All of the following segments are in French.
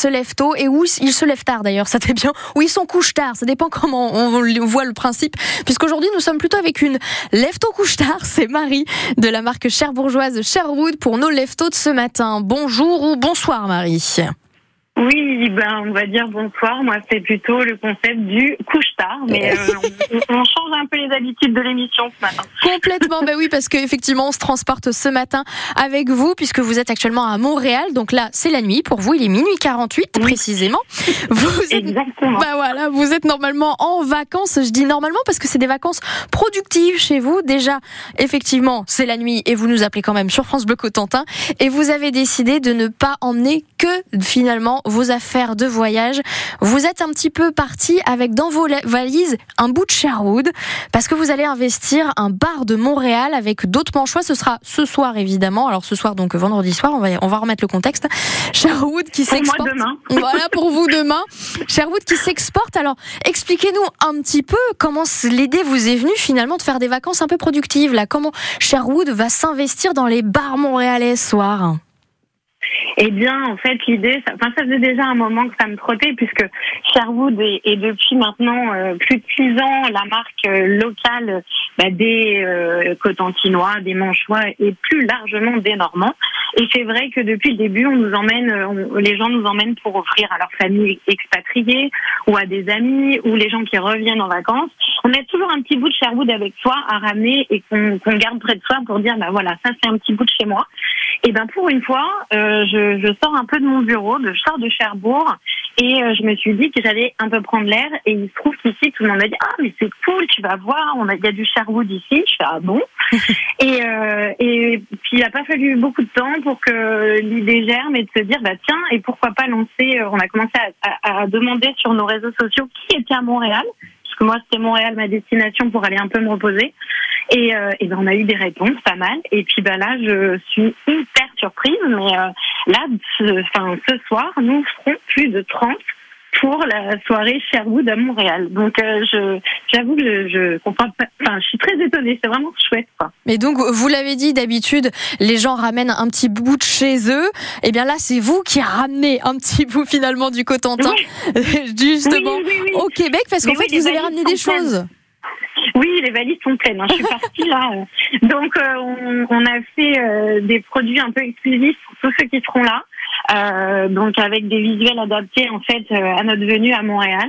se lèvent tôt et où ils se lèvent tard d'ailleurs, ça fait bien. Ou ils sont couche tard, ça dépend comment on voit le principe. Puisqu'aujourd'hui nous sommes plutôt avec une lève tôt couche tard, c'est Marie de la marque cherbourgeoise Sherwood pour nos lève tôt de ce matin. Bonjour ou bonsoir Marie. Oui, ben on va dire bonsoir. Moi, c'est plutôt le concept du couche-tard, mais euh, on, change un peu les ce matin. Complètement, ben oui, parce qu'effectivement, on se transporte ce matin avec vous, puisque vous êtes actuellement à Montréal. Donc là, c'est la nuit pour vous. Il est minuit 48 précisément. Vous êtes, Exactement. Ben voilà, vous êtes normalement en vacances. Je dis normalement parce que c'est des vacances productives chez vous. Déjà, effectivement, c'est la nuit et vous nous appelez quand même sur France Bleu Cotentin. Et vous avez décidé de ne pas emmener que finalement vos affaires de voyage. Vous êtes un petit peu parti avec dans vos valises un bout de Sherwood parce que vous allez investir un bar de Montréal avec d'autres manchois. Ce sera ce soir évidemment. Alors ce soir donc vendredi soir, on va on va remettre le contexte. Sherwood qui s'exporte. Voilà pour vous demain. Sherwood qui s'exporte. Alors expliquez-nous un petit peu comment l'idée vous est venue finalement de faire des vacances un peu productives là. Comment Sherwood va s'investir dans les bars montréalais ce soir? Eh bien, en fait, l'idée, ça, enfin, ça faisait déjà un moment que ça me trottait, puisque Sherwood est, depuis maintenant euh, plus de six ans la marque euh, locale bah, des euh, Cotentinois, des Manchois et plus largement des Normands. Et c'est vrai que depuis le début, on nous emmène, les gens nous emmènent pour offrir à leur famille expatriée ou à des amis ou les gens qui reviennent en vacances. On a toujours un petit bout de Sherwood avec soi à ramener et qu'on garde près de soi pour dire, bah voilà, ça c'est un petit bout de chez moi. Et ben pour une fois, euh, je, je, sors un peu de mon bureau, je sors de Cherbourg, et euh, je me suis dit que j'allais un peu prendre l'air. Et il se trouve qu'ici, tout le monde m'a dit ah mais c'est cool, tu vas voir, on a il y a du Sherwood ici. Je fais ah bon? et euh, et puis il a pas fallu beaucoup de temps pour que l'idée germe et de se dire bah tiens et pourquoi pas lancer. Euh, on a commencé à, à, demander sur nos réseaux sociaux qui était à Montréal parce que moi c'était Montréal ma destination pour aller un peu me reposer. Et, euh, et ben, on a eu des réponses, pas mal. Et puis ben, là, je suis hyper surprise. Mais euh, là, ce, enfin, ce soir, nous serons plus de 30 pour la soirée Sherwood à Montréal. Donc, euh, je, j'avoue que je, comprends pas. Enfin, je suis très étonnée. C'est vraiment chouette, quoi. Mais donc, vous l'avez dit, d'habitude, les gens ramènent un petit bout de chez eux. Et eh bien là, c'est vous qui ramenez un petit bout finalement du Cotentin, justement, au Québec, parce qu'en fait, vous avez ramené des choses. Oui, les valises sont pleines. Hein. Je suis partie là. Donc, euh, on, on, a fait euh, des produits un peu exclusifs pour tous ceux qui seront là. Euh, donc avec des visuels adaptés en fait euh, à notre venue à Montréal.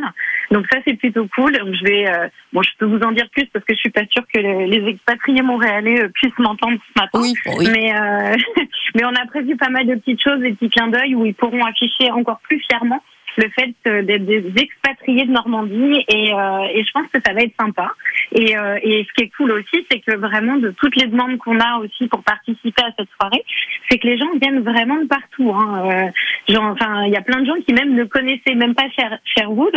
Donc ça c'est plutôt cool. Donc je vais, bon, je peux vous en dire plus parce que je suis pas sûre que les, expatriés montréalais puissent m'entendre ce matin. Oui, oui. Mais mais on a prévu pas mal de petites choses, des petits clins d'œil où ils pourront afficher encore plus fièrement le fait d'être des expatriés de Normandie et, euh, et, je pense que ça va être sympa. Et, euh, et ce qui est cool aussi, c'est que vraiment de toutes les demandes qu'on a aussi pour participer à cette soirée, c'est que les gens viennent vraiment de partout. Hein. Euh, genre, enfin, il y a plein de gens qui même ne connaissaient même pas Sherwood